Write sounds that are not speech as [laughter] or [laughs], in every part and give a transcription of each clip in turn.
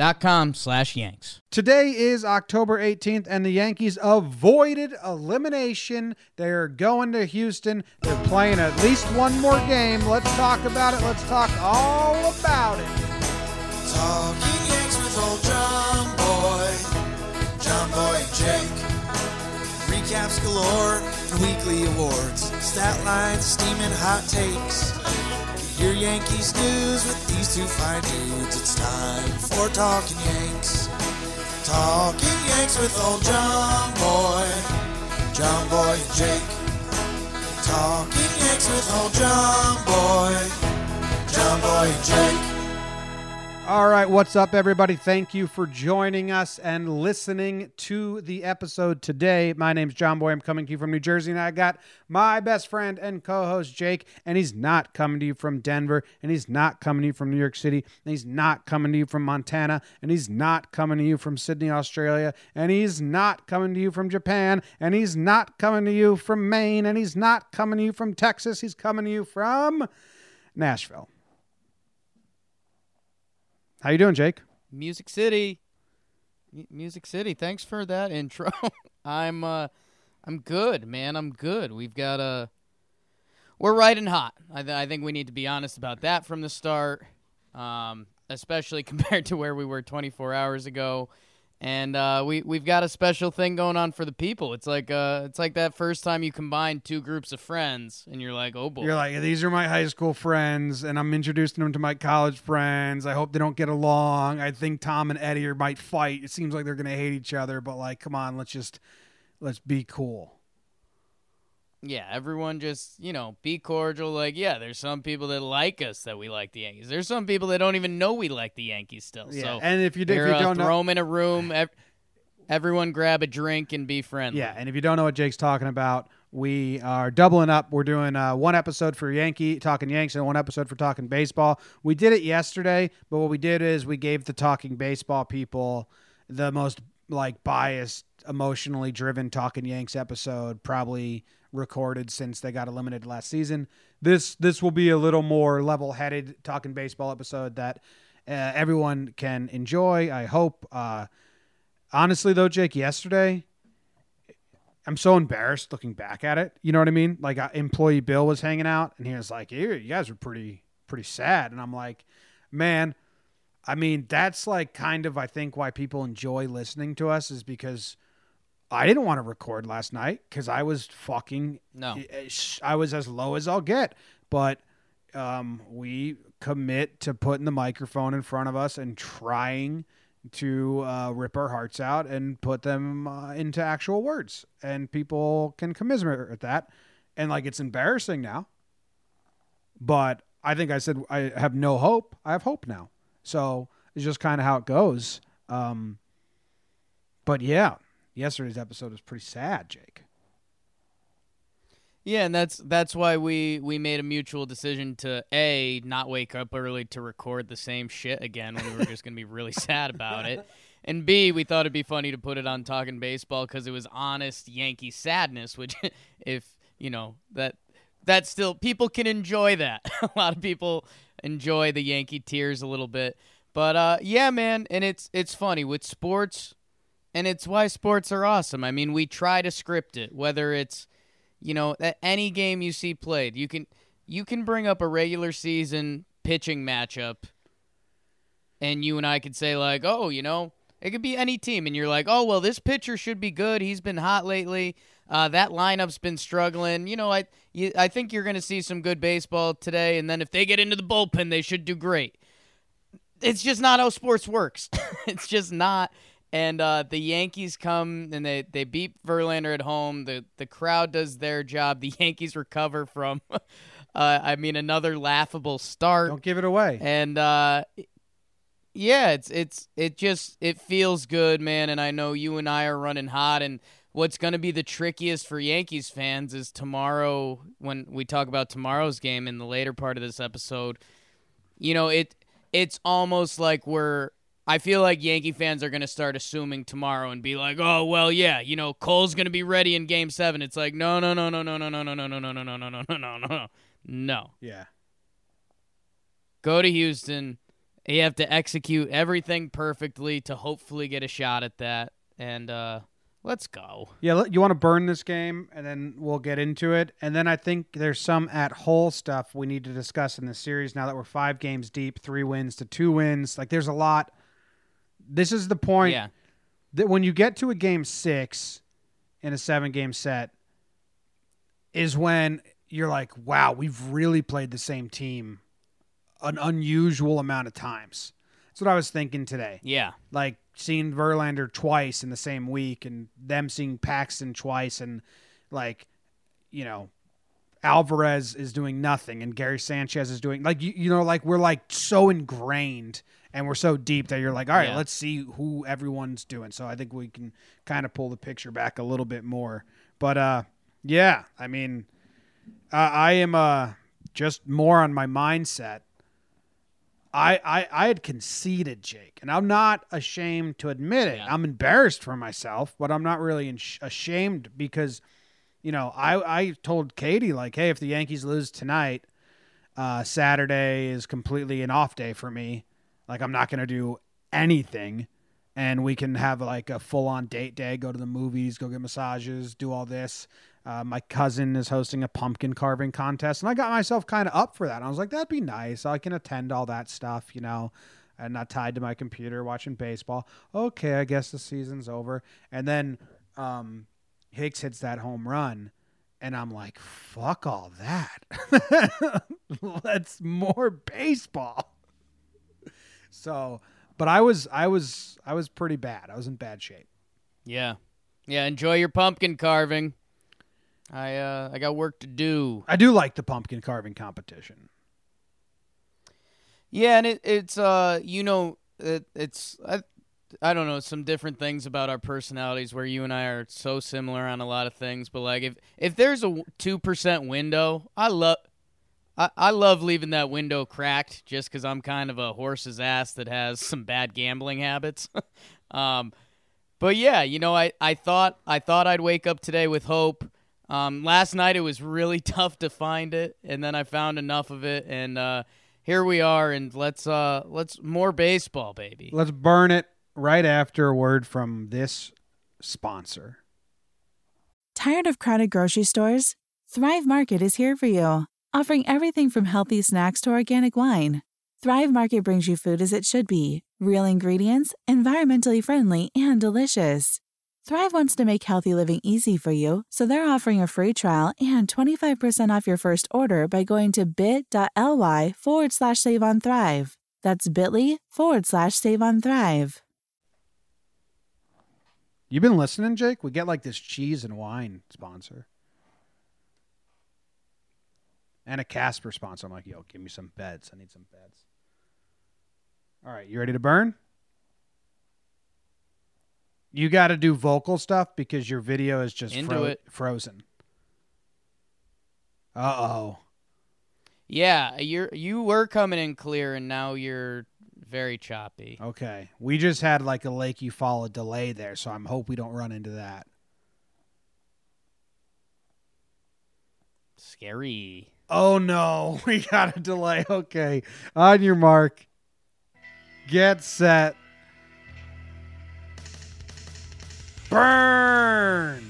com slash yanks. Today is october 18th and the yankees avoided elimination. They're going to houston. They're playing at least one more game. Let's talk about it. Let's talk all about it. Talking yanks with old john boy. John boy and jake. Recaps galore and weekly awards. Stat lines steaming hot takes your Yankees news with these two fine dudes. It's time for Talking Yanks. Talking Yanks with old John Boy, John Boy and Jake. Talking Yanks with old John Boy, John Boy and Jake. All right, what's up, everybody? Thank you for joining us and listening to the episode today. My name's John Boy. I'm coming to you from New Jersey, and I got my best friend and co host, Jake, and he's not coming to you from Denver, and he's not coming to you from New York City, and he's not coming to you from Montana, and he's not coming to you from Sydney, Australia, and he's not coming to you from Japan, and he's not coming to you from Maine, and he's not coming to you from Texas. He's coming to you from Nashville. How you doing, Jake? Music City. M- Music City. Thanks for that [laughs] intro. I'm uh I'm good, man. I'm good. We've got a uh, we're riding hot. I, th- I think we need to be honest about that from the start. Um, especially [laughs] compared to where we were 24 hours ago and uh, we we've got a special thing going on for the people. It's like uh, it's like that first time you combine two groups of friends, and you're like, oh boy. You're like, these are my high school friends, and I'm introducing them to my college friends. I hope they don't get along. I think Tom and Eddie are, might fight. It seems like they're gonna hate each other, but like, come on, let's just let's be cool. Yeah, everyone just, you know, be cordial. Like, yeah, there's some people that like us that we like the Yankees. There's some people that don't even know we like the Yankees still. Yeah, so and if you, if you uh, don't throw know, them in a room, ev- everyone grab a drink and be friendly. yeah, and if you don't know what Jake's talking about, we are doubling up. We're doing uh, one episode for Yankee talking Yanks and one episode for talking baseball. We did it yesterday, but what we did is we gave the talking baseball people the most like biased, emotionally driven talking Yanks episode probably recorded since they got eliminated last season. This this will be a little more level-headed talking baseball episode that uh, everyone can enjoy. I hope. Uh, honestly, though, Jake, yesterday I'm so embarrassed looking back at it. You know what I mean? Like, uh, employee Bill was hanging out, and he was like, "Here, you guys are pretty pretty sad," and I'm like, "Man." I mean, that's like kind of I think why people enjoy listening to us is because I didn't want to record last night because I was fucking No. I was as low as I'll get, but um, we commit to putting the microphone in front of us and trying to uh, rip our hearts out and put them uh, into actual words, and people can commiserate at that, and like it's embarrassing now, but I think I said I have no hope. I have hope now, so it's just kind of how it goes. Um, but yeah, yesterday's episode was pretty sad, Jake. Yeah, and that's that's why we we made a mutual decision to a not wake up early to record the same shit again when we were just gonna be really sad about it, and b we thought it'd be funny to put it on talking baseball because it was honest Yankee sadness, which [laughs] if you know that that still people can enjoy that. [laughs] a lot of people enjoy the Yankee tears a little bit, but uh, yeah, man, and it's it's funny with sports, and it's why sports are awesome. I mean, we try to script it, whether it's you know, any game you see played, you can you can bring up a regular season pitching matchup and you and I could say like, "Oh, you know, it could be any team." And you're like, "Oh, well, this pitcher should be good. He's been hot lately. Uh, that lineup's been struggling. You know, I you, I think you're going to see some good baseball today and then if they get into the bullpen, they should do great." It's just not how sports works. [laughs] it's just not and uh, the Yankees come and they, they beat Verlander at home. The the crowd does their job. The [laughs] Yankees recover from, [laughs] uh, I mean, another laughable start. Don't give it away. And uh, Yeah, it's it's it just it feels good, man, and I know you and I are running hot and what's going to be the trickiest for Yankees fans is tomorrow when we talk about tomorrow's game in the later part of this episode. You know, it it's almost like we're I feel like Yankee fans are going to start assuming tomorrow and be like, "Oh, well, yeah, you know, Cole's going to be ready in game 7." It's like, "No, no, no, no, no, no, no, no, no, no, no, no, no, no, no, no, no, no. No. Yeah. Go to Houston. You have to execute everything perfectly to hopefully get a shot at that. And uh let's go. Yeah, you want to burn this game, and then we'll get into it. And then I think there's some at whole stuff we need to discuss in this series now that we're five games deep, three wins to two wins. Like, there's a lot. This is the point Yeah. that when you get to a game six in a seven game set, is when you're like, wow, we've really played the same team an unusual amount of times. That's what I was thinking today Yeah. like seeing Verlander twice in the same week and them seeing Paxton twice and like you know Alvarez is doing nothing and Gary Sanchez is doing like you, you know like we're like so ingrained and we're so deep that you're like all right Yeah. let's see who everyone's doing so I think we can kind of pull the picture back a little bit more but uh yeah I mean uh, I am uh just more on my mindset I, I I had conceded, Jake, and I'm not ashamed to admit it. Yeah. I'm embarrassed for myself, but I'm not really in ashamed because, you know, I I told Katie like, hey, if the Yankees lose tonight, uh, Saturday is completely an off day for me. Like I'm not gonna do anything, and we can have like a full on date day, go to the movies, go get massages, do all this. Uh, my cousin is hosting a pumpkin carving contest, and I got myself kind of up for that. I was like, that'd be nice. I can attend all that stuff, you know, and not tied to my computer watching baseball. Okay, I guess the season's over. And then um, Hicks hits that home run, and I'm like, fuck all that. [laughs] Let's more baseball. So, but I was, I was, I was pretty bad. I was in bad shape. Yeah. Yeah, enjoy your pumpkin carving. I uh I got work to do. I do like the pumpkin carving competition. Yeah, and it, it's uh you know it, it's I, I don't know some different things about our personalities where you and I are so similar on a lot of things, but like if if there's a two percent window, I love. I, I love leaving that window cracked just because I'm kind of a horse's ass that has [laughs] some bad gambling habits. [laughs] um, but yeah, you know, I, I thought I thought I'd wake up today with hope. Um, last night it was really [laughs] tough to find it, and then I found enough of it, and uh, here we are. And let's uh, let's more baseball, baby. Let's burn it right after a word from this sponsor. Tired of crowded grocery stores? Thrive Market is here for you, offering everything from healthy snacks to organic wine. Thrive Market brings you food as it should be real ingredients, environmentally friendly, and delicious. Thrive wants to make healthy living easy for you, so they're offering a free trial and 25% off your first order by going to bit.ly forward slash save on Thrive. That's bit.ly forward slash save on Thrive. You've been listening, Jake? We get like this cheese and wine sponsor. And a Casper sponsor. I'm like, yo, give me some beds. I need some beds. All right, you ready to burn? You got to do vocal stuff because your video is just Into fro- it. frozen. Uh oh. Yeah, you're you were coming in clear, and now you're very choppy. Okay. We just had like a Lake Eufaula delay there, so I'm hope we don't run into that. Scary. Oh no, [laughs] we got a delay. Okay. On your mark. Get set. Burn.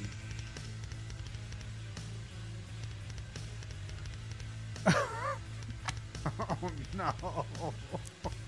oh [laughs] no.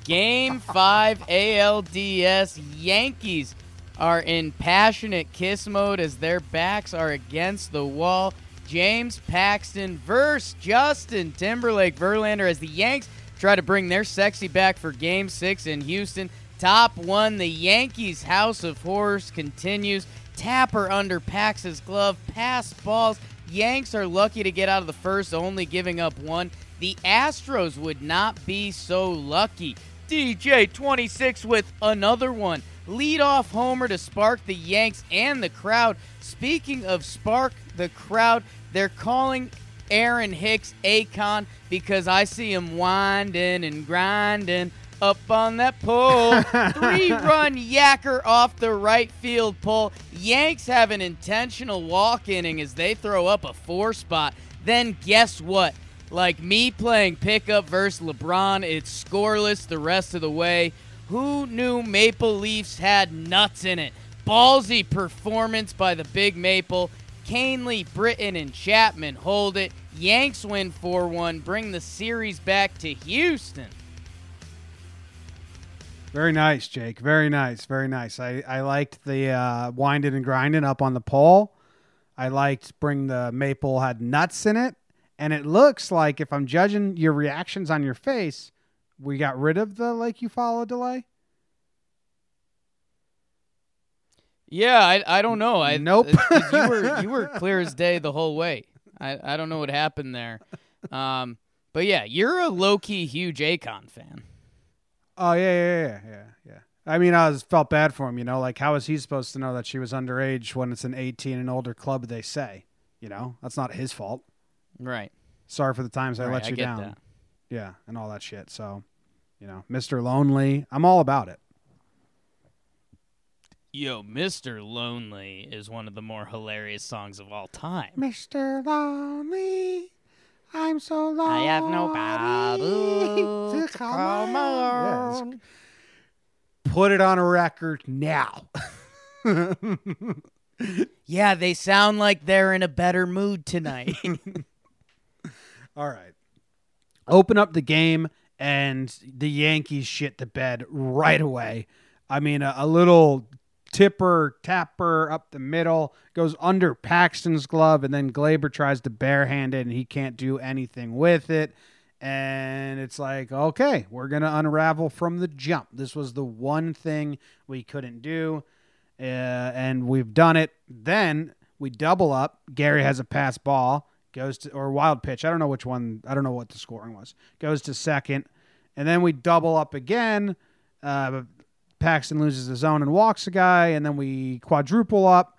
Game five ALDS Yankees are in passionate kiss mode as their backs are against the wall. James Paxton versus Justin Timberlake Verlander as the Yanks try to bring their sexy back for game six in Houston. Top one, the Yankees' house of horrors continues. Tapper under Pax's glove, pass balls. Yanks are lucky to get out of the first, only giving up one. The Astros would not be so lucky. DJ 26 with another one. Lead off homer to spark the Yanks and the crowd. Speaking of spark the crowd, they're calling Aaron Hicks Akon because I see him winding and grinding up on that pole. [laughs] Three run yacker off the right field pole. Yanks have an intentional walk inning as they throw up a four spot. Then guess what? Like me playing pickup versus LeBron, it's scoreless the rest of the way. Who knew Maple Leafs had nuts in it? Ballsy performance by the Big Maple. Kahnle, Britton, and Chapman hold it. Yanks win 4 1, bring the series back to Houston. Very nice, Jake. Very nice. Very nice. I, I liked the uh, winding and grinding up on the pole. I liked bring the maple had nuts in it. And it looks like, if I'm judging your reactions on your face, we got rid of the like you follow delay. Yeah, I, I don't know. I Nope. uh, you were you were [laughs] clear as day the whole way. I, I don't know what happened there. Um, but yeah, you're a low key huge Akon fan. Oh yeah, yeah, yeah, yeah, yeah. I mean, I was felt bad for him. You know, like how is he supposed to know that she was underage when it's an 18 and older club? They say, you know, that's not his fault. Right. Sorry for the times I Right, let I you get down. that. Yeah, and all that shit. So, you know, Mr. Lonely, I'm all about it. Yo, Mr. Lonely is one of the more hilarious songs of all time. Mr. Lonely, I'm so lonely. I have nobody [laughs] to call my own. put it on a record now. [laughs] Yeah, they sound like they're in a better mood tonight. [laughs] All right. Open up the game and the Yankees shit the bed right away. I mean, a, a little tipper, tapper up the middle goes under Paxton's glove, and then Gleyber tries to barehand it, and he can't do anything with it. And it's like, okay, we're going to unravel from the jump. This was the one thing we couldn't do, uh, and we've done it. Then we double up. Gary has a pass ball, goes to, or wild pitch. I don't know which one, I don't know what the scoring was. Goes to second. And then we double up again. Uh, Paxton loses his zone and walks a guy, and then we quadruple up,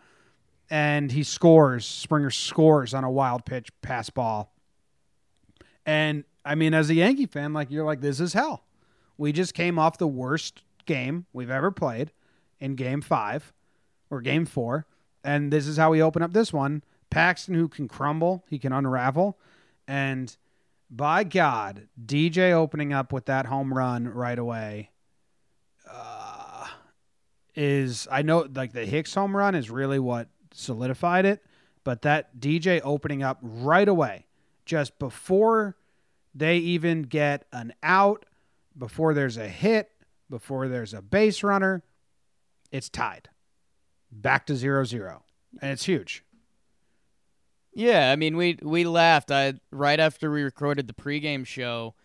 and he scores. Springer scores on a wild pitch pass ball. And I mean, as a Yankee fan, like you're like, this is hell. We just came off the worst game we've ever played in game five or game four. And this is how we open up this one. Paxton, who can crumble, he can unravel. And by God, DJ opening up with that home run right away uh, is, I know like the Hicks home run is really what solidified it. But that DJ opening up right away, just before they even get an out, before there's a hit, before there's a base runner, it's tied. Back to zero zero. And it's huge. Yeah, I mean we we laughed. I right after we recorded the pregame show,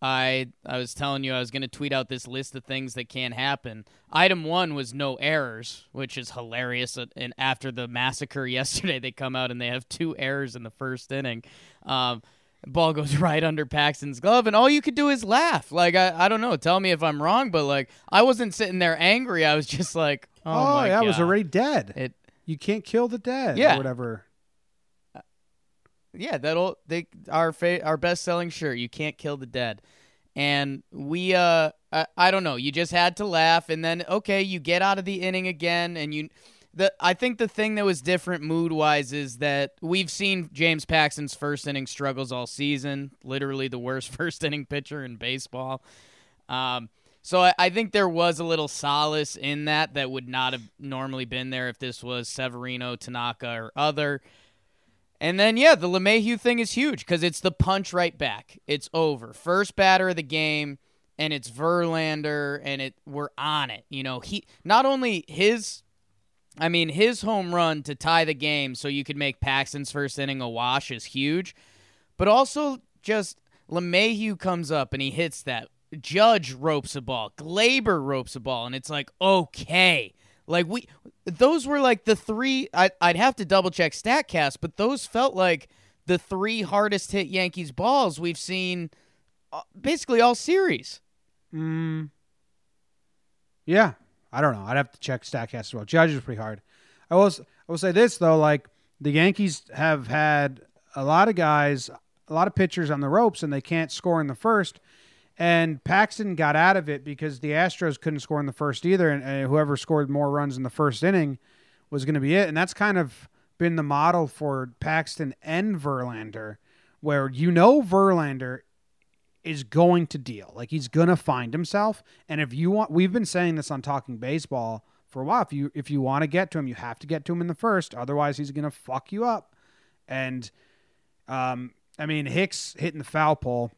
I I was telling you I was going to tweet out this list of things that can't happen. Item 1 was no errors, which is hilarious and after the massacre [laughs] yesterday they come out and they have two errors in the first inning. Um ball goes [laughs] right under Paxton's glove and all you could do is laugh. Like I I don't know, tell me if I'm wrong, but like I wasn't sitting there angry. I was just like, "Oh, Oh, my yeah, god." it was already dead. it you can't kill the dead Yeah. or whatever. Yeah, that'll they our fa- our best selling shirt. You can't kill the dead, and we uh I, I don't know. You just had to laugh, and then okay, you get out of the inning again, and you. The, I think the thing that was different mood wise is that we've seen James Paxton's first inning struggles all season. Literally the worst [laughs] first inning pitcher in baseball. Um, so I, I think there was a little solace in that that would not have normally been there if this was Severino, Tanaka, or other. And then yeah, the LeMahieu thing is huge because it's the punch right back. It's over. First batter of the game, and it's Verlander, and it we're on it. You know, he not only his I mean, his home run to tie the game so you could make Paxton's first inning a wash is huge, but also just LeMahieu comes up and he hits that. Judge ropes a ball. Gleyber ropes a ball, and it's like, okay. Like, we, those were like the three, I, I'd have to double check StatCast, but those felt like the three hardest hit Yankees balls we've seen uh, basically all series. Mm, yeah, I don't know. I'd have to check Statcast as well. Judge is pretty hard. I will. I will say this though, like the Yankees have had a lot of guys, a lot of pitchers on the ropes, and they can't score in the first. And Paxton got out of it because the Astros couldn't score in the first either, and, and whoever scored more runs in the first inning was going to be it. And that's kind of been the model for Paxton and Verlander, where you know Verlander is going to deal. Like he's gonna find himself. And if you want, we've been saying this on Talking Baseball for a while. If you if you want to get to him, you have to get to him in the first. Otherwise, he's gonna fuck you up. And um, I mean Hicks hitting the foul pole.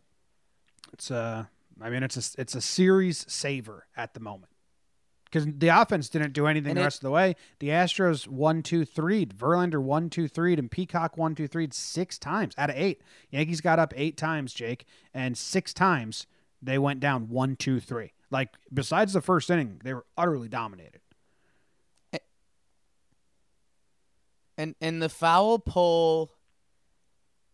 It's a, I mean it's a it's a series saver at the moment because the offense didn't do anything And the it- rest of the way. The Astros one two three, Verlander one two three, and Peacock one two three six times out of eight. Yankees got up eight times, Jake, and six times they went down one two three. Like besides the first inning, they were utterly dominated. And and the foul pole.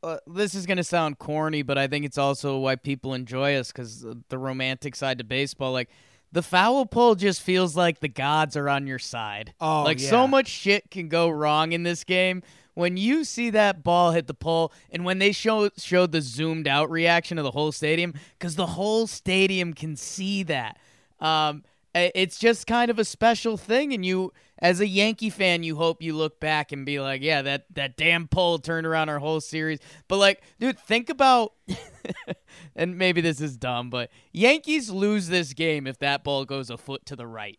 Uh, this is gonna sound corny, but I think it's also why people enjoy us because the romantic side to baseball. Like the foul pole just feels like the gods are on your side. Oh, like yeah. so much shit can go wrong in this game. When you see that ball hit the pole, and when they show showed the zoomed out reaction of the whole stadium, because the whole stadium can see that. Um, it's just kind of a special thing, and you, as a Yankee fan, you hope you look back and be like, "Yeah, that that damn pole turned around our whole series." But like, dude, think about, [laughs] and maybe this is dumb, but Yankees lose this game if that ball goes a foot to the right.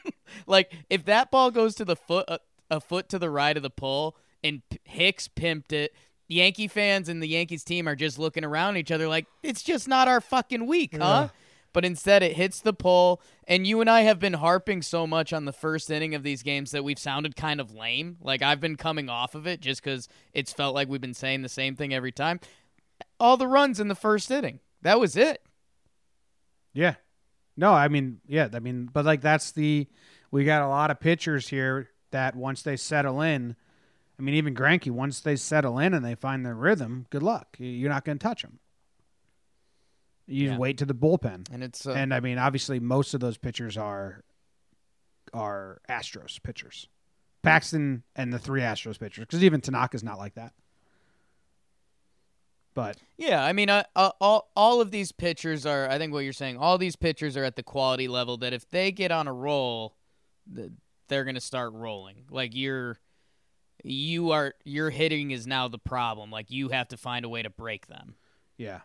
[laughs] like, if that ball goes to the foot a, a foot to the right of the pole, and Hicks pimped it. Yankee fans and the Yankees team are just looking around each other like it's just not our fucking week, huh? But instead, it hits the pole, and you and I have been harping so much on the first inning of these games that we've sounded kind of lame. Like I've been coming off of it just because it's felt like we've been saying the same thing every time. All the runs in the first inning, that was it. Yeah. No, I mean, yeah, I mean, but like that's the we got a lot of pitchers here that once they settle in, I mean, even Greinke, once they settle in and they find their rhythm, good luck. You- You're not going to touch them. You Yeah. wait to the bullpen. And it's uh, and I mean, obviously, most of those pitchers are are Astros pitchers. Paxton and the three Astros pitchers, because even Tanaka's not like that. But Yeah, I mean, uh, uh, all all of these pitchers are. I think what you're saying. All these pitchers are at the quality level that if they get on a roll, th- they're gonna start rolling. Like you're, you are your hitting is now the problem. Like you have to find a way to break them. yeah,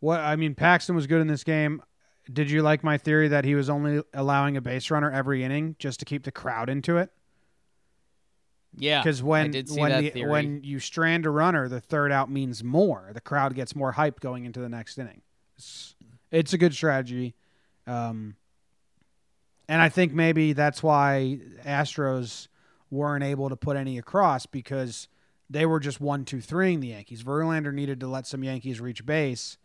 what I mean, Paxton was good in this game. Did you like my theory that he was only allowing a base runner every inning just to keep the crowd into it? Yeah, Because when when the, theory. when you strand a runner, the third out means more. The crowd gets more hype going into the next inning. It's, it's a good strategy, um, and I think maybe that's why Astros weren't able to put any across because they were just one, two, threeing the Yankees. Verlander needed to let some Yankees reach base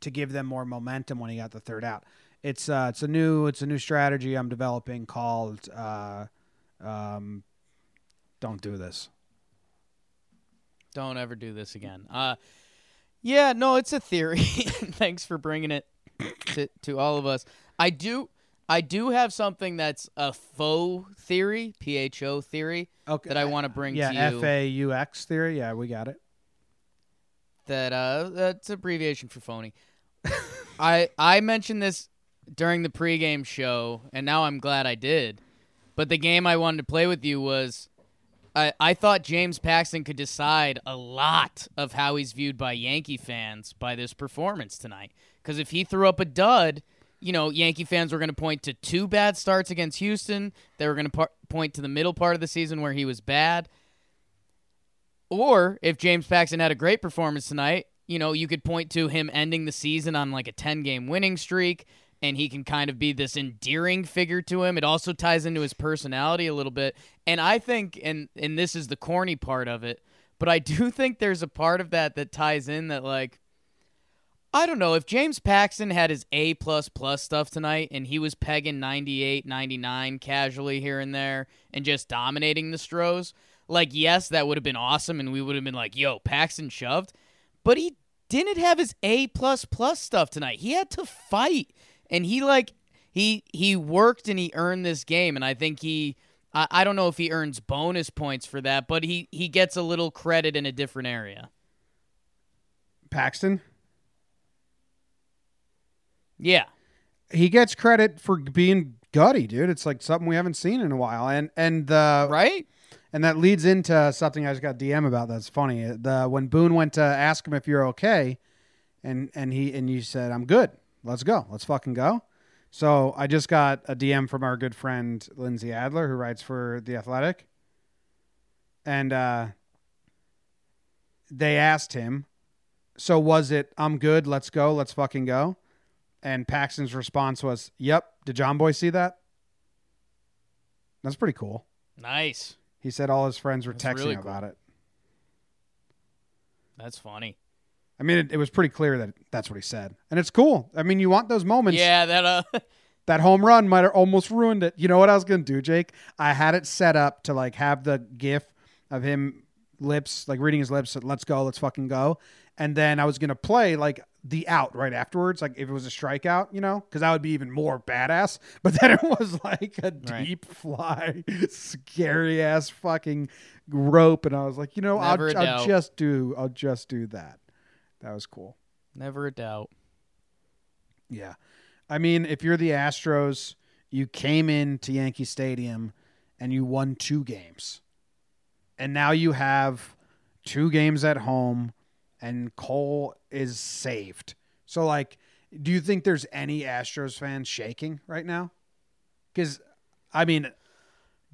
to give them more momentum when he got the third out. It's uh, it's a new it's a new strategy I'm developing called. Uh, um, don't do this. Don't ever do this again. Uh, yeah, no, it's a theory. [laughs] Thanks for bringing it to, to all of us. I do, I do have something that's a faux theory, P H O theory, Okay. that I want to bring yeah, to you. F A U X theory. Yeah, we got it. That uh that's abbreviation for phony. [laughs] I I mentioned this during the pregame show, and now I'm glad I did. But the game I wanted to play with you was I, I thought James Paxton could decide a lot of how he's viewed by Yankee fans by this performance tonight. Because if he threw up a dud, you know, Yankee fans were going to point to two bad starts against Houston. They were going to par- point to the middle part of the season where he was bad. Or if James Paxton had a great performance tonight, you know, you could point to him ending the season on like a 10 game winning streak and he can kind of be this endearing figure to him. It also ties into his personality a little bit. And I think and and this is the corny part of it, but I [laughs] do think there's a part of that that ties in that like I don't know if James Paxton had his A plus plus stuff tonight and he was pegging 98, 99 casually here and there and just dominating the Stros. Like, yes, that would have been awesome and we would have been like, yo, Paxton shoved. But he didn't have his A plus plus stuff tonight. He had to fight, and he like he he worked and he earned this game, and I think he. I, I don't know if he earns bonus points for that, but he, he gets a little credit in a different area. Paxton. Yeah. He gets credit for being gutty, dude. It's like something we haven't seen in a while, and and the Right? And that leads into something I just got DM about. That's funny. The when Boone went to ask him if you're okay, and and he and you said I'm good. Let's go. Let's fucking go. So I just got a DM from our good friend Lindsey Adler, who writes for the Athletic, and uh, they asked him, "So was it? I'm good. Let's go. Let's fucking go." And Paxton's response was, "Yep. Did John Boy see that? That's pretty cool." Nice. He said all his friends were That's texting really about it. That's funny. I mean, it, it was pretty clear that that's what he said, and it's cool. I mean, you want those moments. Yeah, that uh [laughs] That home run might have almost ruined it. You know what I was gonna do, Jake? I had it set up to like have the GIF of him lips, like reading his lips. Let's go, let's fucking go. And then I was gonna play like the out right afterwards, like if it was a strikeout, you know, because that would be even more badass. [laughs] But then it was like a Right. deep fly, scary ass fucking rope, and I was like, you know, I'll, I'll just do, I'll just do that. That was cool. never a doubt. Yeah. I mean, if you're the Astros, you came in to Yankee Stadium and you won two games. And now you have two games at home and Cole is saved. So like, do you think there's any Astros fans shaking right now? Cuz I mean,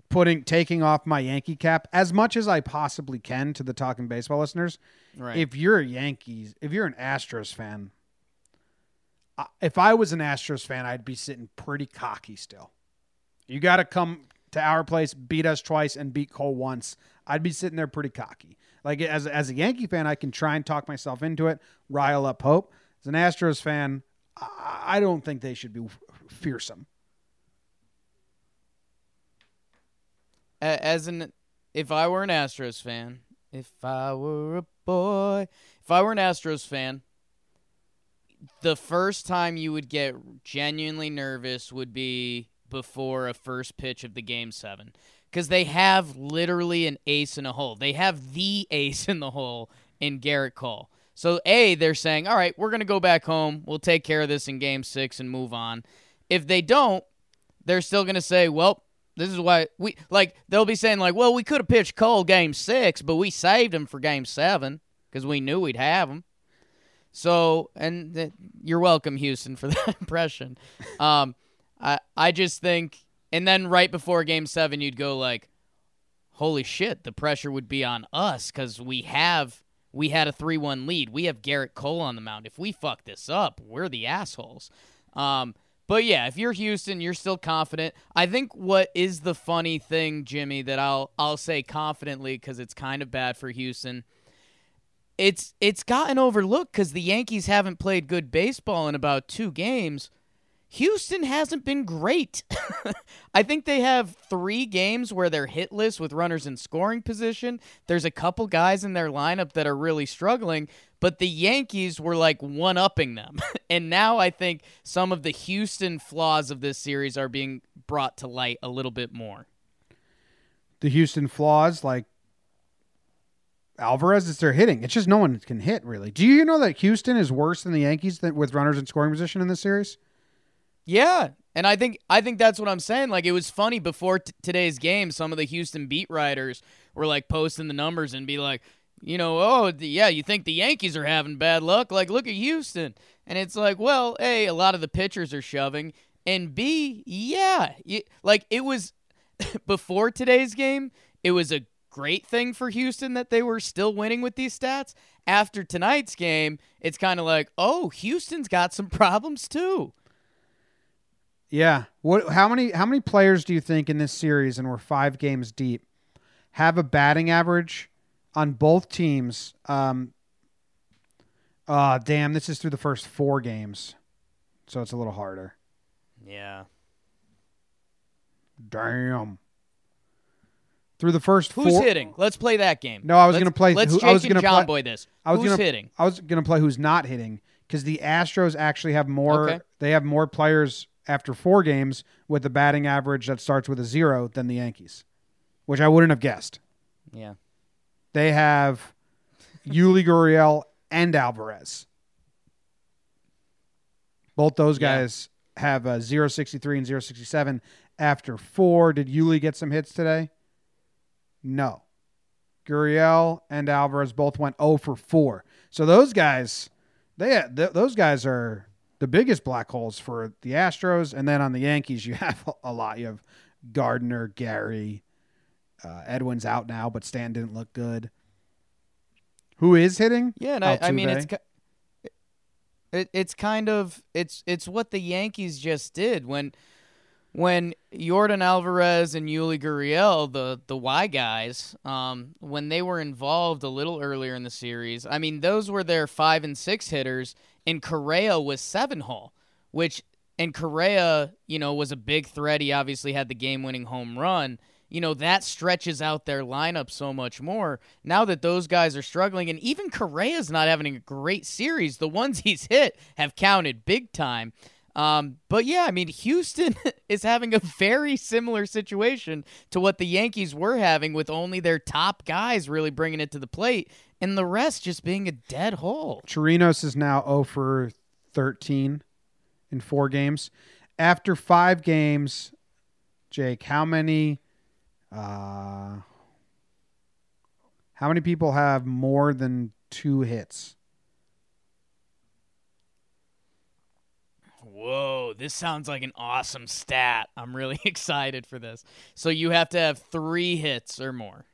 putting taking off my Yankee cap as much as I possibly can to the talking baseball listeners, Right. if you're a Yankees, if you're an Astros fan, if I was an Astros fan, I'd be sitting pretty cocky still. You got to come to our place, beat us twice, and beat Cole once. I'd be sitting there pretty cocky. Like as as a Yankee fan, I can try and talk myself into it, rile up hope. As an Astros fan, I, don't think they should be fearsome. As an if I were an Astros fan, if I were a boy, if I were an Astros fan, the first time you would get genuinely nervous would be before a first pitch of the game 7 cuz they have literally an ace in a hole. They have the [laughs] ace in the hole in Gerrit Cole. So A, they're saying, "All right, we're going to go back home. We'll take care of this in game 6 and move on." If they don't, they're still going to say, "Well, this is why we like they'll be saying like, well, we could have pitched Cole game six, but we saved him for game seven because we knew we'd have him. So, and th- you're welcome, Houston, for [laughs] that impression. Um, I I just think, and then right before game seven, you'd go like, holy shit, the pressure would be on us because we have we had a three one lead. We have Gerrit Cole on the mound. If we fuck this up, we're the assholes. Um, but yeah, if you're Houston, you're still confident. I think what is the funny thing, Jimmy, that I'll I'll say confidently because it's kind of bad for Houston. It's it's gotten overlooked because the Yankees haven't played good baseball in about two games. Houston hasn't been great. [laughs] I think they have three games where they're hitless with runners in scoring position. There's a couple guys in their lineup that are really struggling, but the Yankees were like one upping them. [laughs] and now I think some of the Houston flaws of this series are being brought to light a little bit more. The Houston flaws, like Alvarez, is their hitting. It's just no one can hit really. Do you know that Houston is worse than the Yankees with runners in scoring position in this series? Yeah, and I think I think that's what I'm saying. Like it was funny before t- today's game. Some of the Houston beat writers were like posting the numbers and be like, you know, oh the, yeah, you think the Yankees are having bad luck? Like look at Houston, and it's like, well, a a lot of the pitchers are shoving, and b yeah, you, like it was [laughs] before today's game. It was a great thing for Houston that they were still winning with these stats. After tonight's game, it's kind of like, oh, Houston's got some [laughs] problems too. Yeah. What? How many? How many players do you think in this series, and we're five games deep, have a batting average on both teams? Um. Uh, damn. This is through the first four games, so it's a little harder. Yeah. Damn. through the first Who's four. hitting? Let's play that game. No, I was Let's- gonna play- Let's who- Jake I was and gonna John play- Boy this. I was Who's gonna, hitting? I was gonna play who's not hitting because the Astros actually have more. Okay. They have more players after four games with a batting average that starts with a zero than the Yankees, which I wouldn't have guessed. Yeah. They have Yuli Gurriel and Alvarez. Both those Yeah. guys have a 063 and 067 after four. Did Yuli get some hits today? No. Gurriel and Alvarez both went 0 for 4. So those guys, they th- those guys are the biggest black holes for the Astros. And then on the Yankees, you [laughs] have a lot. You have Gardner, Gary, uh, Edwin's out now, but Stan didn't look good. Who is hitting? Yeah, and I, I mean it's it, it's kind of it's it's what the Yankees just did when when Yordan Alvarez and Yuli Gurriel, the the Y guys, um, when they were involved a little earlier in the series, I mean those were their five and six hitters, and Correa was seven hole, which and Correa, you know, was a big threat. He obviously had the game winning home run. You know, that stretches out their lineup so much more. Now that those guys are struggling, and even Correa's not having a great series, the ones [laughs] he's hit have counted big time. Um, but yeah, I mean, Houston [laughs] is having a very similar situation to what the Yankees were having, with only their top guys really bringing it to the plate, and the rest just being a dead hole. Chirinos is now 0 for 13 in four games. After five games, Jake, how many uh, how many people have more than two hits? Whoa, this sounds like an awesome stat. I'm really [laughs] excited for this. So you have to have three hits or more.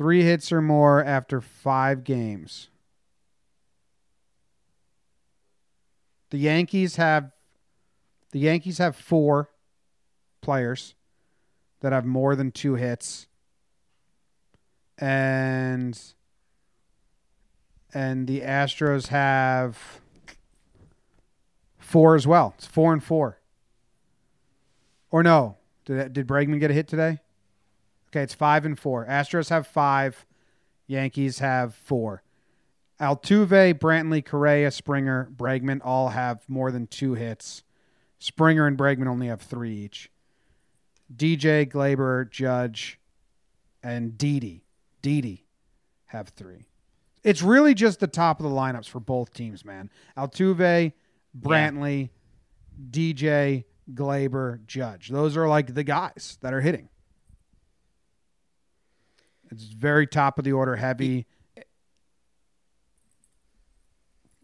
Three hits or more after five games. The Yankees have the Yankees have four players that have more than two hits. And and the Astros have four as well. It's four and four. Or no. Did did Bregman get a hit today? Okay, it's five and four. Astros have five. Yankees have four. Altuve, Brantley, Correa, Springer, Bregman all have more than two hits. Springer and Bregman only have three each. DJ, Gleyber, Judge, and Didi. Didi have three. It's really just the top of the lineups for both teams, man. Altuve, Brantley, DJ, Gleyber, Judge. Those are like the guys that are hitting. It's very top of the order heavy.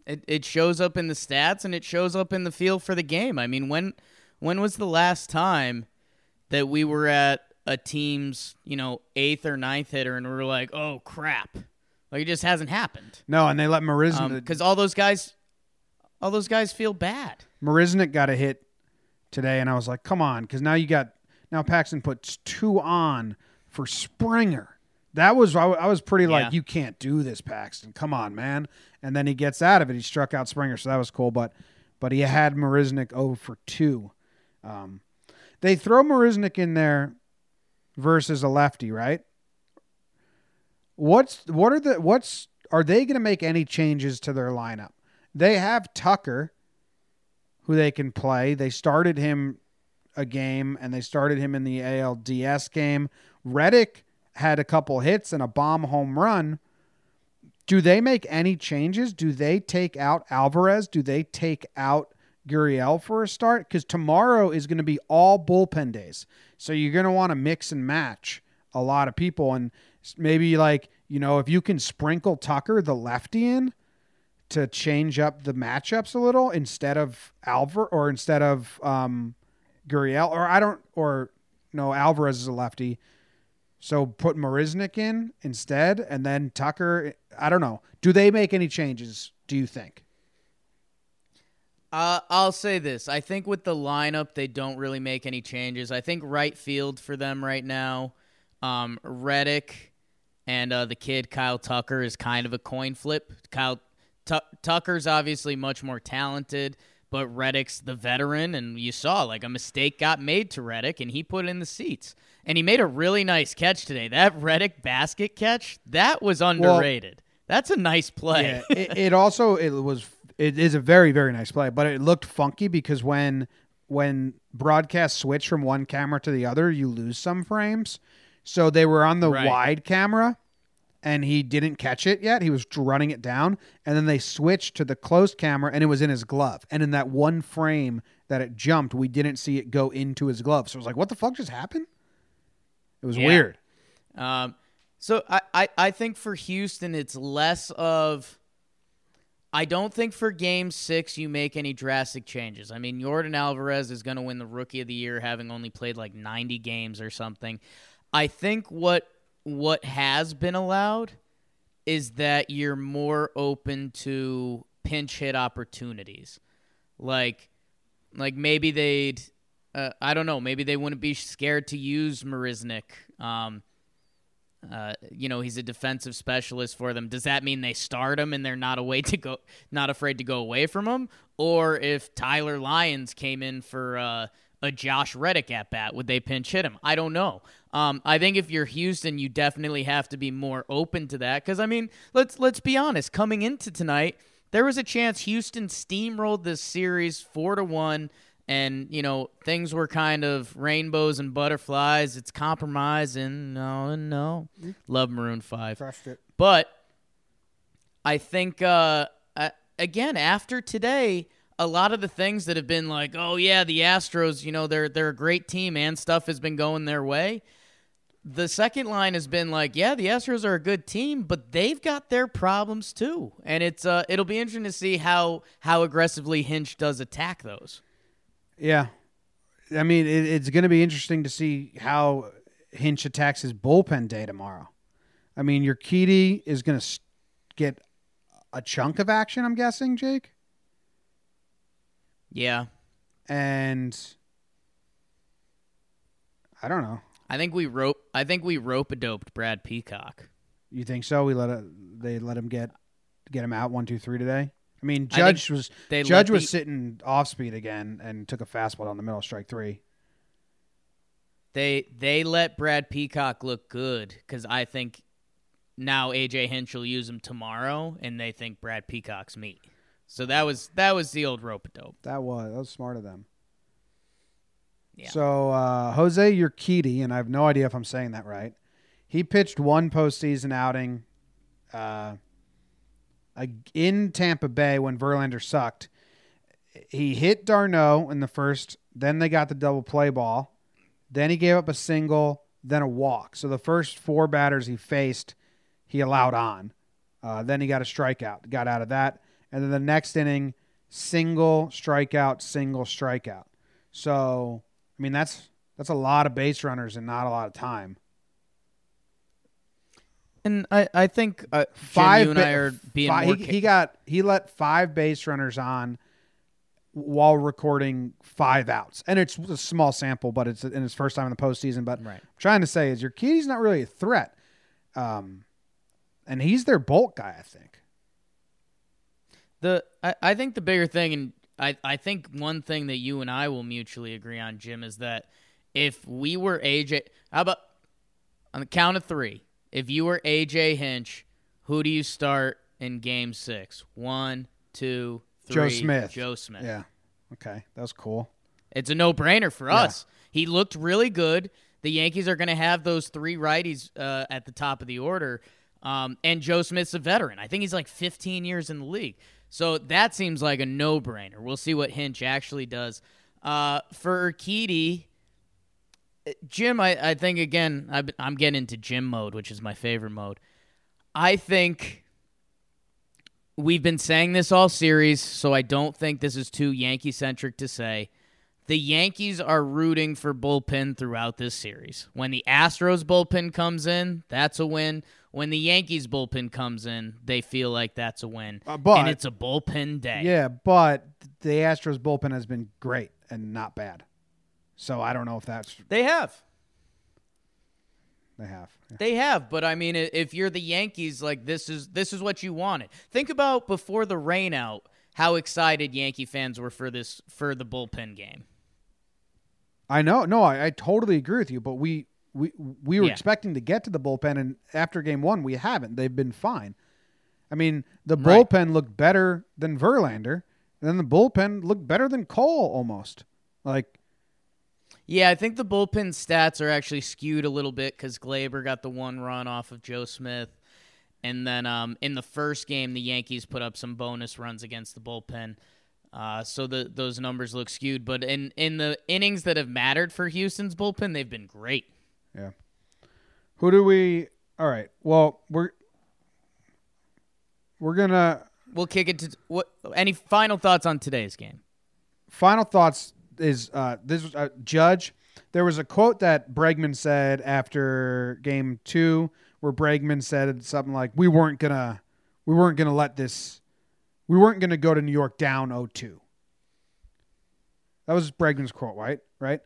It it shows up in the stats and it shows up in the feel for the game. I mean, when when was the last time that we were at a team's, you know, eighth or ninth hitter and we were like, oh crap. Like it just hasn't happened. No, and they let Marisnick Because um, all those guys all those guys feel bad. Marisnick got a hit today, and I was like, come on, because now you got now Paxton puts two on for Springer. That was I, I was pretty Yeah. like, you can't do this, Paxton. Come on, man. And then he gets out of it. He struck out Springer, so that was cool. But but he had Marisnick 0 for two. Um, they throw Marisnick in there versus a lefty, right? What's what are the what's are they going to make any changes to their lineup? They have Tucker, who they can play. They started him a game and they started him in the ALDS game. Reddick had a couple hits and a bomb home run. Do they make any changes? Do they take out Alvarez? Do they take out Gurriel for a start? Because tomorrow is going to be all bullpen days. So you're going to want to mix and match a lot of people. And maybe, like, you know, if you can sprinkle Tucker, the lefty, in to change up the matchups a little instead of Alvar or instead of um, Gurriel, or I don't, or no, Alvarez is a lefty. So put Marisnick in instead, and then Tucker. I don't know. Do they make any changes? Do you think? Uh, I'll say this. I think with the lineup, they don't really make any changes. I think right field for them right now, um, Reddick and uh, the kid Kyle Tucker is kind of a coin flip. Kyle Tu Tucker's obviously much more talented, but Reddick's the veteran, and you saw like a mistake got made to Reddick, and he put in the seats. And he made a really nice catch today. That Reddick basket catch, that was underrated. That's a nice play. Yeah, it, it also it was it is a very very nice play, but it looked funky because when when broadcast switch from one camera to the other, you lose some frames. So they were on the Right. wide camera and he didn't catch it yet. He was running it down and then they switched to the closed camera and it was in his glove. And in that one frame that it jumped, we didn't see it go into his glove. So it was like, what the fuck just happened? It was Yeah. weird. Um, so I, I, I think for Houston, it's less of. I don't think for game six you make any drastic changes. I mean, Yordan Alvarez is going to win the rookie of the year having only played like 90 games or something. I think what what has been allowed is that you're more open to pinch hit opportunities. Like like maybe they'd uh, I don't know, maybe they wouldn't be scared to use Marisnick. Um, uh, you know, he's a defensive specialist for them. Does that mean they start him and they're not away to go, not afraid to go away from him? Or if Tyler Lyons came in for uh, a Josh Reddick at bat, would they pinch hit him? I don't know. Um, I think if you're Houston, you definitely have to be more open to that because I mean, let's let's be honest. Coming into tonight, there was a chance Houston steamrolled this series four to one and you know things were kind of rainbows and butterflies. It's compromise and no, no, love Maroon Five, Crushed it. but I think uh, uh, again after today, a lot of the things that have been like, oh yeah, the Astros, you know, they're they're a great team and stuff has been going their way. The second line has been like, yeah, the Astros are a good team, but they've got their problems too, and it's uh, it'll be interesting to see how how aggressively Hinch does attack those. Yeah. I mean, it, it's going to be interesting to see how Hinch attacks his bullpen day tomorrow. I mean, Urquidy is going to get a chunk of action, I'm guessing, Jake. Yeah, And I don't know. I think we rope. I think we rope a doped Brad Peacock. You think so? We let it, they let him get get him out one, two, three today. I mean, I Judge was they Judge was the- sitting off speed again and took a fastball down the middle, strike three. They they let Brad Peacock look good because I think now AJ Hinch will use him tomorrow, and they think Brad Peacock's meat. So that was that was the old rope dope. That was that was smart of them. Yeah. So uh, Jose Urquidy, and I have no idea if I'm saying that right. He pitched one postseason outing uh, in Tampa Bay when Verlander sucked. He hit d'Arnaud in the first. Then they got the double play ball. Then he gave up a single, then a walk. So the first four batters he faced, he allowed on. Uh, then he got a strikeout, got out of that, and then the next inning, single strikeout, single strikeout. So I mean that's that's a lot of base runners and not a lot of time. And I I think uh, Jim, Five. you and ba- I are being fi- more. he, ca- he got he let five base runners on while recording five outs, and it's a small sample, but it's in his first time in the postseason. But Right. I'm trying to say is your Urquidy's not really a threat, um, and he's their bolt guy. I think. The I, I think the bigger thing, and I, I think one thing that you and I will mutually agree on, Jim, is that if we were AJ, how about on the count of three? If you were AJ Hinch, who do you start in Game Six? One, two, three. Joe Smith. Joe Smith. Yeah. Okay, that was cool. It's a no brainer for Yeah. us. He looked really good. The Yankees are going to have those three righties uh, at the top of the order. Um, and Joe Smith's a veteran. I think he's like 15 years in the league. So that seems like a no brainer. We'll see what Hinch actually does. Uh, for Urquidy, Jim, I, I think, again, been- I'm getting into Jim mode, which is my favorite mode. I think we've been saying this all series, so I don't think this is too Yankee centric to say. The Yankees are rooting for bullpen throughout this series. When the Astros bullpen comes in, that's a win. When the Yankees bullpen comes in, they feel like that's a win. Uh, but- and it's a bullpen day. Yeah, but the Astros bullpen has been great and not bad. So I don't know if that's They have. they have. Yeah. They have, but I mean, if you're the Yankees, like this is this is what you wanted. Think about before the rainout, how excited Yankee fans were for this for the bullpen game. I know. No, I, I totally agree with you. But we we we were Yeah. expecting to get to the bullpen, and after game one, we haven't. They've been fine. I mean, the Right. bullpen looked better than Verlander, and then the bullpen looked better than Cole almost. Like, Yeah, I think the bullpen stats are actually skewed a little bit because Gleyber got the one run off of Joe Smith. And then um, in the first game, the Yankees put up some bonus runs against the bullpen. Uh, so the, those numbers look skewed. But in, in the innings that have mattered for Houston's bullpen, they've been great. yeah. Who do we? All right. Well, we're we're gonna We'll kick it to what? Any final thoughts on today's game? final thoughts is uh, this was uh, Judge. There was a quote that Bregman said after game two, where Bregman said something like, "We weren't gonna, we weren't gonna let this, we weren't gonna go to New York down 0-2. That was Bregman's quote, right? Right?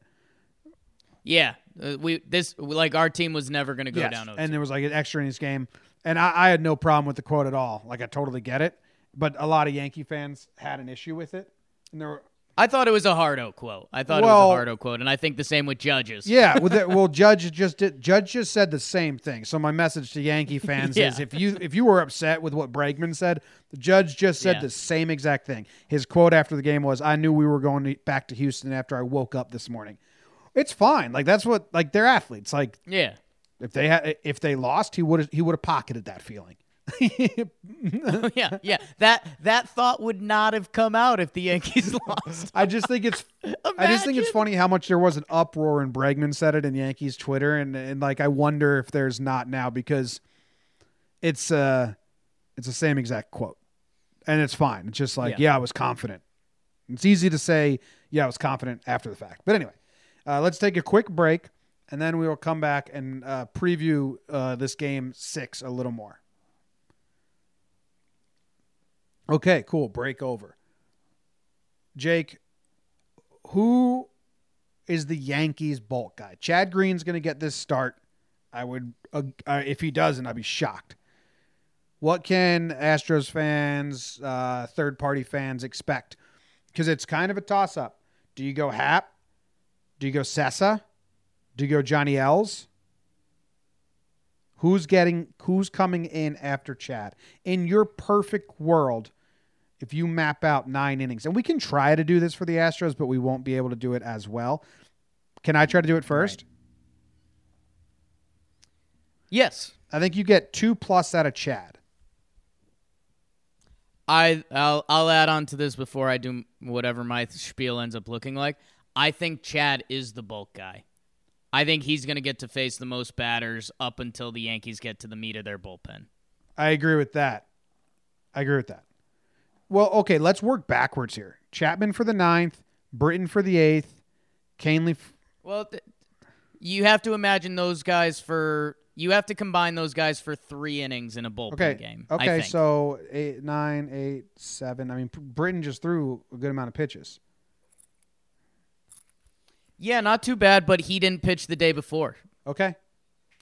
Yeah, uh, we this like our team was never going to go Yes. down. 0-2. And there was like an extra innings game, and I, I had no problem with the quote at all. Like I totally get it, but a lot of Yankee fans had an issue with it, and there were I thought it was a Hardo quote. I thought Well- it was a Hardo quote, and I think the same with judges. Yeah, well, the, well, [laughs] Judge just did, Judge just said the same thing. So my message to Yankee [laughs] fans is: if you if you were upset with what Bregman said, the Judge just said Yeah. the same exact thing. His quote after the game was, "I knew we were going to, back to Houston after I woke up this morning." It's fine. Like that's what like they're athletes. Like yeah. if they had if they lost, he would he would have pocketed that feeling. [laughs] [laughs] yeah, yeah. That that thought would not have come out if the Yankees [laughs] lost. I just think it's I just think it's funny how much there was an uproar when Bregman said it in Yankees Twitter and and like I wonder if there's not now because it's uh it's the same exact quote. And it's fine. It's just like, yeah, Yeah. I was confident. It's easy to say, yeah, I was confident after the fact. But anyway, uh, let's take a quick break and then we will come back and uh, preview uh, this game six a little more. Okay, cool. Break over. Jake, who is the Yankees bulk guy? Chad Green's going to get this start. I would, uh, uh, if he doesn't, I'd be shocked. What can Astros fans, uh, third party fans expect? Because it's kind of a toss up. Do you go Happ? Do you go Cessa? Do you go Johnny Els? Who's getting? Who's coming in after Chad? In your perfect world, if you map out nine innings, and we can try to do this for the Astros, but we won't be able to do it as well. Can I try to do it first? yes, I think you get two plus out of Chad. I I'll I'll add on to this before I do whatever my spiel ends up looking like. I think Chad is the bulk guy. I think he's going to get to face the most batters up until the Yankees get to the meat of their bullpen. I agree with that. I agree with that. Well, okay, let's work backwards here. Chapman for the ninth, Britton for the eighth, Kahnle. F- Well, th- you have to imagine those guys for you have to combine those guys for three innings in a bullpen okay, game. I okay, so eight, nine, eight, seven. I mean, Britton just threw a good amount of pitches. yeah, not too bad, but he didn't pitch the day before. Okay,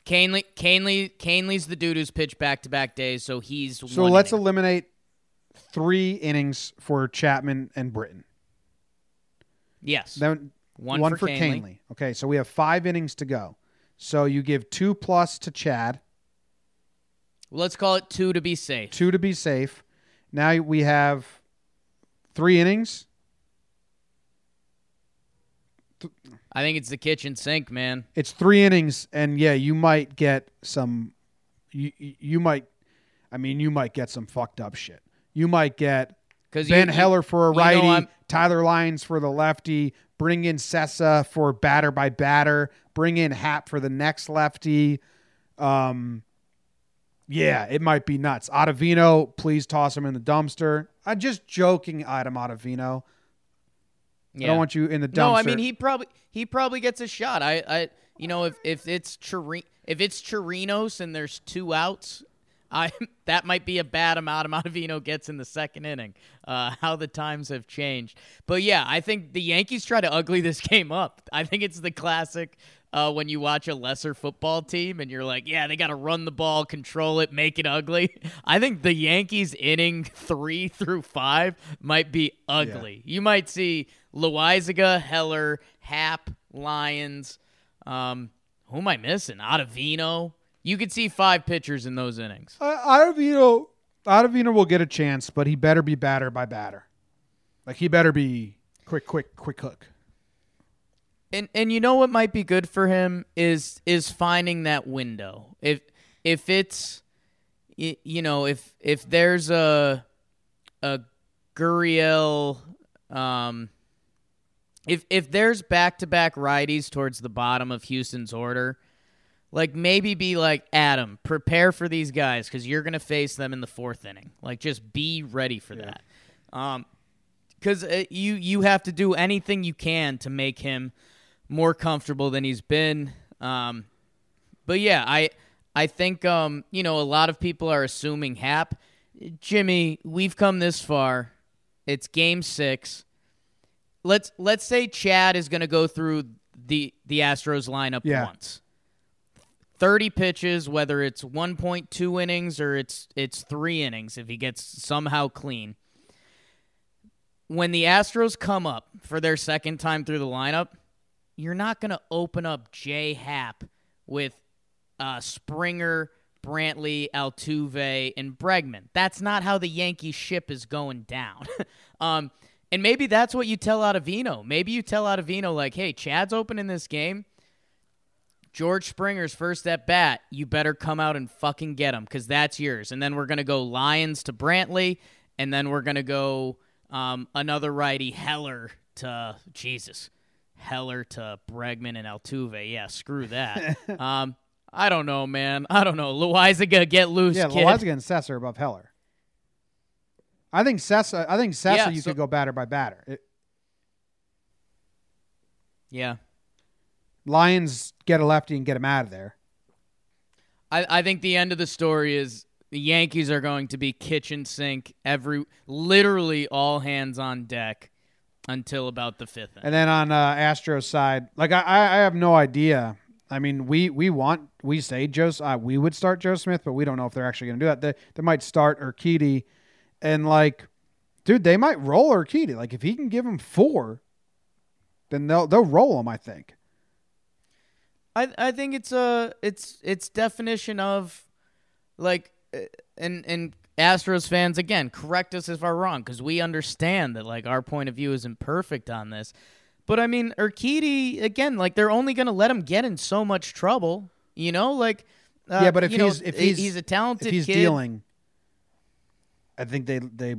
Kahnle, Kahnle, Kahnle's the dude who's pitched back to back days, so he's so let's inning. eliminate three innings for Chapman and Britton. yes, Then one, one for, for Kahnle. Kahnle. Okay, so we have five innings to go. So you give two plus to Chad, Let's call it two to be safe. two to be safe. Now we have three innings. I think it's the kitchen sink, man. It's three innings, and yeah, you might get some. You you might, I mean, you might get some fucked up shit. You might get Ben Heller for a you know righty, Tyler Lyons for the lefty. Bring in Cessa for batter by batter. Bring in Happ for the next lefty. Um, yeah, it might be nuts. Ottavino, please toss him in the dumpster. I'm just joking, Adam Ottavino. I don't want you in the dumpster. No, I mean he probably he probably gets a shot. I, I you know if if it's Chiri- if it's Chirinos and there's two outs, I [laughs] that might be a bad amount Ottavino gets in the second inning. Uh, how the times have changed, but yeah, I think the Yankees try to ugly this [laughs] game up. I think it's the classic uh, when you watch a lesser football team and you're like, yeah, they got to run the ball, control it, make it ugly. [laughs] I think the Yankees inning three through five might be ugly. You might see Loaisiga, Heller, Happ, Lyons. Um, who am I missing? Ottavino. You could see five pitchers in those innings. Uh, Ottavino, Ottavino will get a chance, but he better be batter by batter. Like he better be quick, quick, quick hook. And and you know what might be good for him is is finding that window. If if it's you know if if there's a a Gurriel um if if there's back to back righties towards the bottom of Houston's order, like maybe be like Adam, prepare for these guys because you're gonna face them in the fourth inning. Like just be ready for that. Um, because uh, you you have to do anything you can to make him more comfortable than he's been. Um, but yeah, I I think um, you know a lot of people are assuming Happ. Jimmy, we've come this far. It's game six. Let's let's say Chad is going to go through the the Astros lineup Yeah. once. 30 pitches whether it's 1.2 innings or it's it's 3 innings if he gets somehow clean. When the Astros come up for their second time through the lineup, you're not going to open up J Happ with uh, Springer, Brantley, Altuve, and Bregman. That's not how the Yankee ship is going down. [laughs] um, and maybe that's what you tell Ottavino. Maybe you tell Ottavino, like, hey, Chad's opening this game. George Springer's first at bat. You better come out and fucking get him because that's yours. And then we're going to go Lyons to Brantley. And then we're going to go um, another righty, Heller to Jesus. Heller to Bregman and Altuve. Yeah, screw that. [laughs] um, I don't know, man. I don't know. Loaisiga, get loose, Yeah, kid. Loaisiga and Cessa are above Heller. I think Cessa. I think Cessa. Yeah, you so- could go batter by batter. It, Yeah. Lyons get a lefty and get him out of there. I, I think the end of the story is the Yankees are going to be kitchen sink every literally all hands on deck until about the fifth inning. And then on uh, Astros side, like I, I I have no idea. I mean, we we want we say Joe. Uh, we would start Joe Smith, but we don't know if they're actually going to do that. They, they might start Urquidy, and like, dude, they might roll Urquidy. Like if he can give him four, then they'll they'll roll him. I think. I I think it's a it's it's definition of like uh, and and Astros fans again correct us if we're wrong because we understand that like our point of view isn't perfect on this, but I mean Urquidy again like they're only gonna let him get in so much trouble, you know like uh, yeah, but if you know, he's if he- he's a talented if he's kid, dealing, I think they they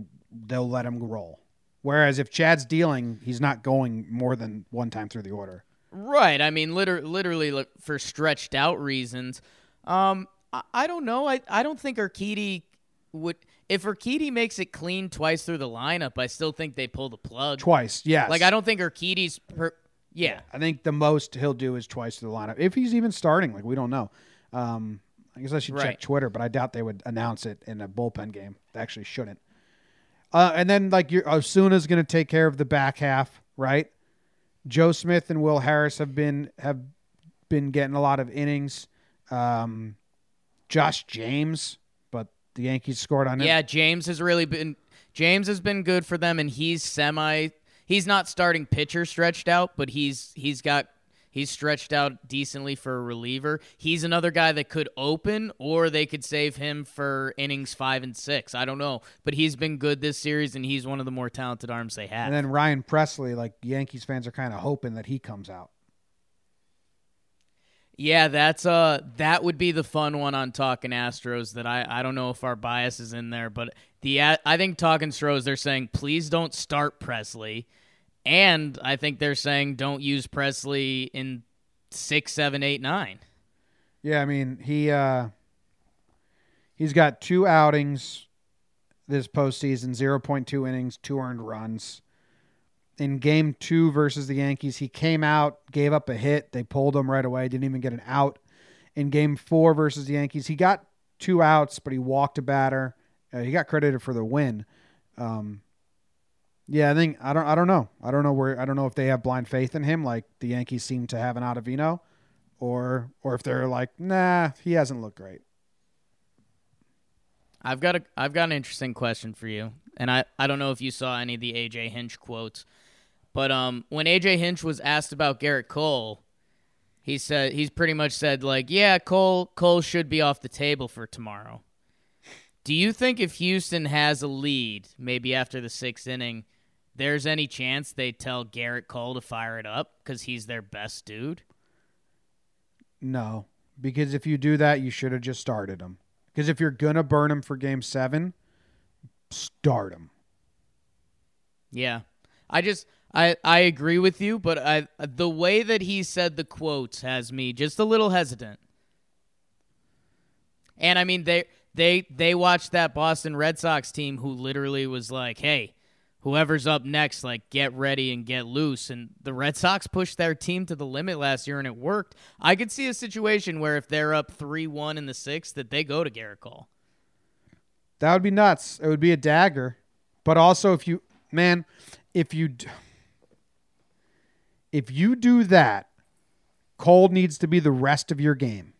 they'll let him roll. Whereas if Chad's dealing, he's not going more than one time through the order. Right. I mean, liter- literally for stretched out reasons. Um, I, I don't know. I, I don't think Urquidy would. If Urquidy makes it clean twice through the lineup, I still think they pull the plug. Twice, yes. Like I don't think Urquidy's. Per- yeah. I think the most he'll do is twice through the lineup. If he's even starting, like we don't know. Um, I guess I should check Twitter, but I doubt they would announce it in a bullpen game. They actually shouldn't. Uh, and then like your Osuna's going to take care of the back half, right? Joe Smith and Will Harris have been have been getting a lot of innings. Um, Josh James, but the Yankees scored on him. Yeah. James has really been. James has been good for them, and he's semi. He's not starting pitcher stretched out, but he's he's got he's stretched out decently for a reliever. He's another guy that could open, or they could save him for innings five and six. I don't know, but he's been good this series, and he's one of the more talented arms they have. And then Ryan Presley, like Yankees fans are kind of hoping that he comes out. Yeah, that's uh that would be the fun one on Talking Astros that I I don't know if our bias is in there, but the I think Talking Astros they're saying please don't start Presley, and I think they're saying don't use Presley in six, seven, eight, nine. Yeah, I mean he uh, he's got two outings this postseason, zero point two innings, two earned runs. In game two versus the Yankees, he came out, gave up a hit. They pulled him right away. Didn't even get an out. In game four versus the Yankees, he got two outs, but he walked a batter. Uh, he got credited for the win. Um, yeah, I think I don't. I don't know. I don't know where. I don't know if they have blind faith in him, like the Yankees seem to have an Ottavino. or or if they're like, nah, he hasn't looked great. I've got a I've got an interesting question for you, and I I don't know if you saw any of the AJ Hinch quotes, but um when AJ Hinch was asked about Gerrit Cole, he said he's pretty much said like yeah Cole Cole should be off the table for tomorrow. Do you think if Houston has a lead, maybe after the sixth inning, there's any chance they tell Gerrit Cole to fire it up because he's their best dude? No, because if you do that, you should have just started him. Because if you're gonna burn him for Game Seven, start him. Yeah. I just I I agree with you, but I the way that he said the quotes has me just a little hesitant. And I mean they they they watched that Boston Red Sox team who literally was like, "Hey, whoever's up next, like get ready and get loose." And the Red Sox pushed their team to the limit last year and it worked. I could see a situation where if they're up 3-1 in the 6th that they go to Gerrit Cole. That would be nuts. It would be a dagger. But also, if you, man, if you, if you do that, Cole needs to be the rest of your game.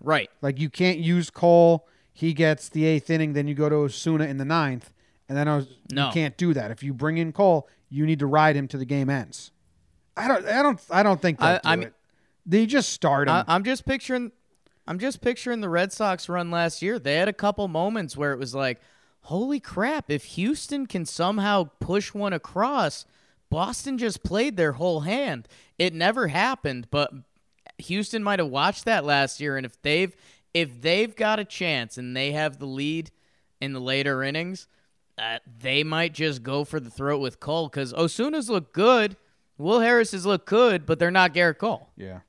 Right. Like you can't use Cole. He gets the eighth inning, then you go to Osuna in the ninth, and then Os- No. you can't do that. If you bring in Cole, you need to ride him to the game ends. I don't. I don't. I don't think they'll I- do I mean- it. They just start him. I, I'm just picturing, I'm just picturing the Red Sox run last year. They had a couple moments where it was like, "Holy crap! If Houston can somehow push one across, Boston just played their whole hand." It never happened, but Houston might have watched that last year, and if they've if they've got a chance and they have the lead in the later innings, uh, they might just go for the throat with Cole because Osuna's look good, Will Harris has looked good, but they're not Gerrit Cole. Yeah.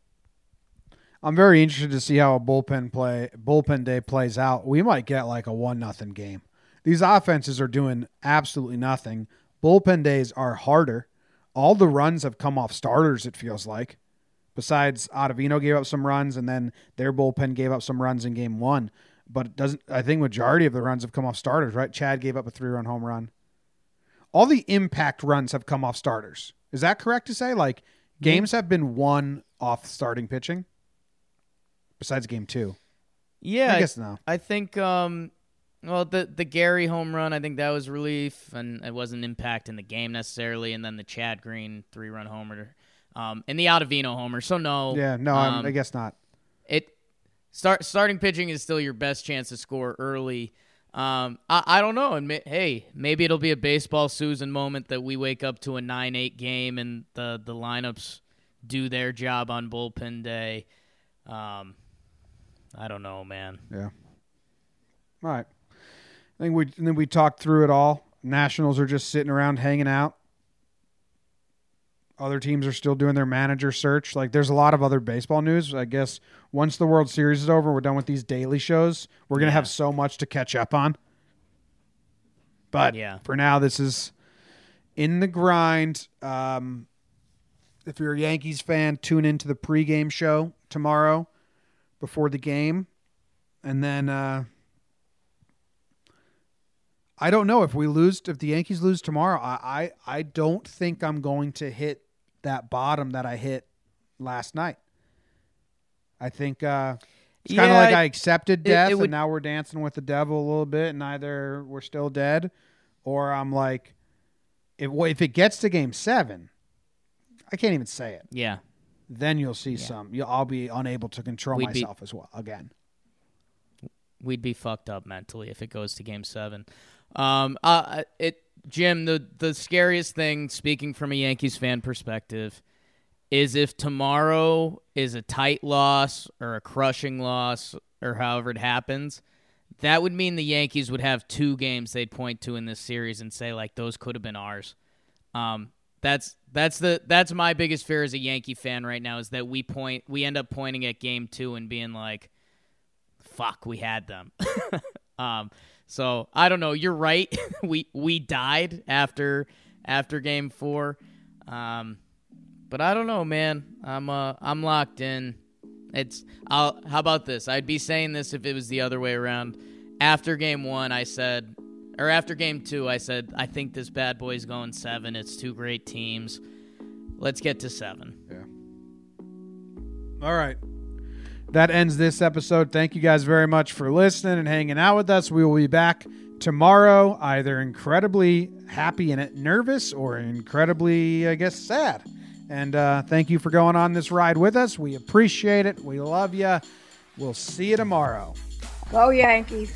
I'm very interested to see how a bullpen play bullpen day plays out. We might get like a one nothing game. These offenses are doing absolutely nothing. Bullpen days are harder. All the runs have come off starters, it feels like. Besides Ottavino gave up some runs and then their bullpen gave up some runs in game one. But it doesn't I think majority of the runs have come off starters, right? Chad gave up a three run home run. All the impact runs have come off starters. Is that correct to say? Like games have been won off starting pitching? Besides game two. Yeah, I guess no. I think um well the the Gary home run, I think that was relief and it wasn't impact in the game necessarily, and then the Chad Green three run homer. Um and the Ottavino homer. So no. Yeah, no, um, I guess not. Start starting pitching is still your best chance to score early. Um, I, I don't know, and hey, maybe it'll be a baseball Susan moment that we wake up to a nine eight game and the the lineups do their job on bullpen day. Um, I don't know, man. Yeah. All right. I think we then we talked through it all. Nationals are just sitting around hanging out. Other teams are still doing their manager search. Like there's a lot of other baseball news. I guess once the World Series is over, we're done with these daily shows. We're gonna Yeah. have so much to catch up on. But Yeah. for now, this is in the grind. Um, if you're a Yankees fan, tune into the pregame show tomorrow before the game, and then uh, I don't know if we lose if the Yankees lose tomorrow. I, I I don't think I'm going to hit that bottom that I hit last night. I think uh, it's kind of Yeah, like I- accepted death, it would- and now we're dancing with the devil a little bit, and either we're still dead, or I'm like, if if it gets to Game Seven, I can't even say it. Yeah. Then you'll see some. You'll, I'll be unable to control We'd be- myself as well again. we'd be fucked up mentally if it goes to game seven. Um, uh, it, Jim, the the scariest thing, speaking from a Yankees fan perspective, is if tomorrow is a tight loss or a crushing loss or however it happens. That would mean the Yankees would have two games they'd point to in this series and say like those could have been ours. Um, that's that's the that's my biggest fear as a Yankee fan right now is that we point we end up pointing at game two and being like, fuck, we had them. [laughs] um, so I don't know. You're right. [laughs] we we died after after game four. Um, but I don't know, man. I'm uh I'm locked in. It's I'll how about this? I'd be saying this if it was the other way around. After game one, I said, or after game two, I said, I think this bad boy's going seven. It's two great teams. Let's get to seven. Yeah. All right. That ends this episode. Thank you guys very much for listening and hanging out with us. We will be back tomorrow, either incredibly happy and nervous or incredibly, I guess, sad. And uh, thank you for going on this ride with us. We appreciate it. We love you. We'll see you tomorrow. Go Yankees.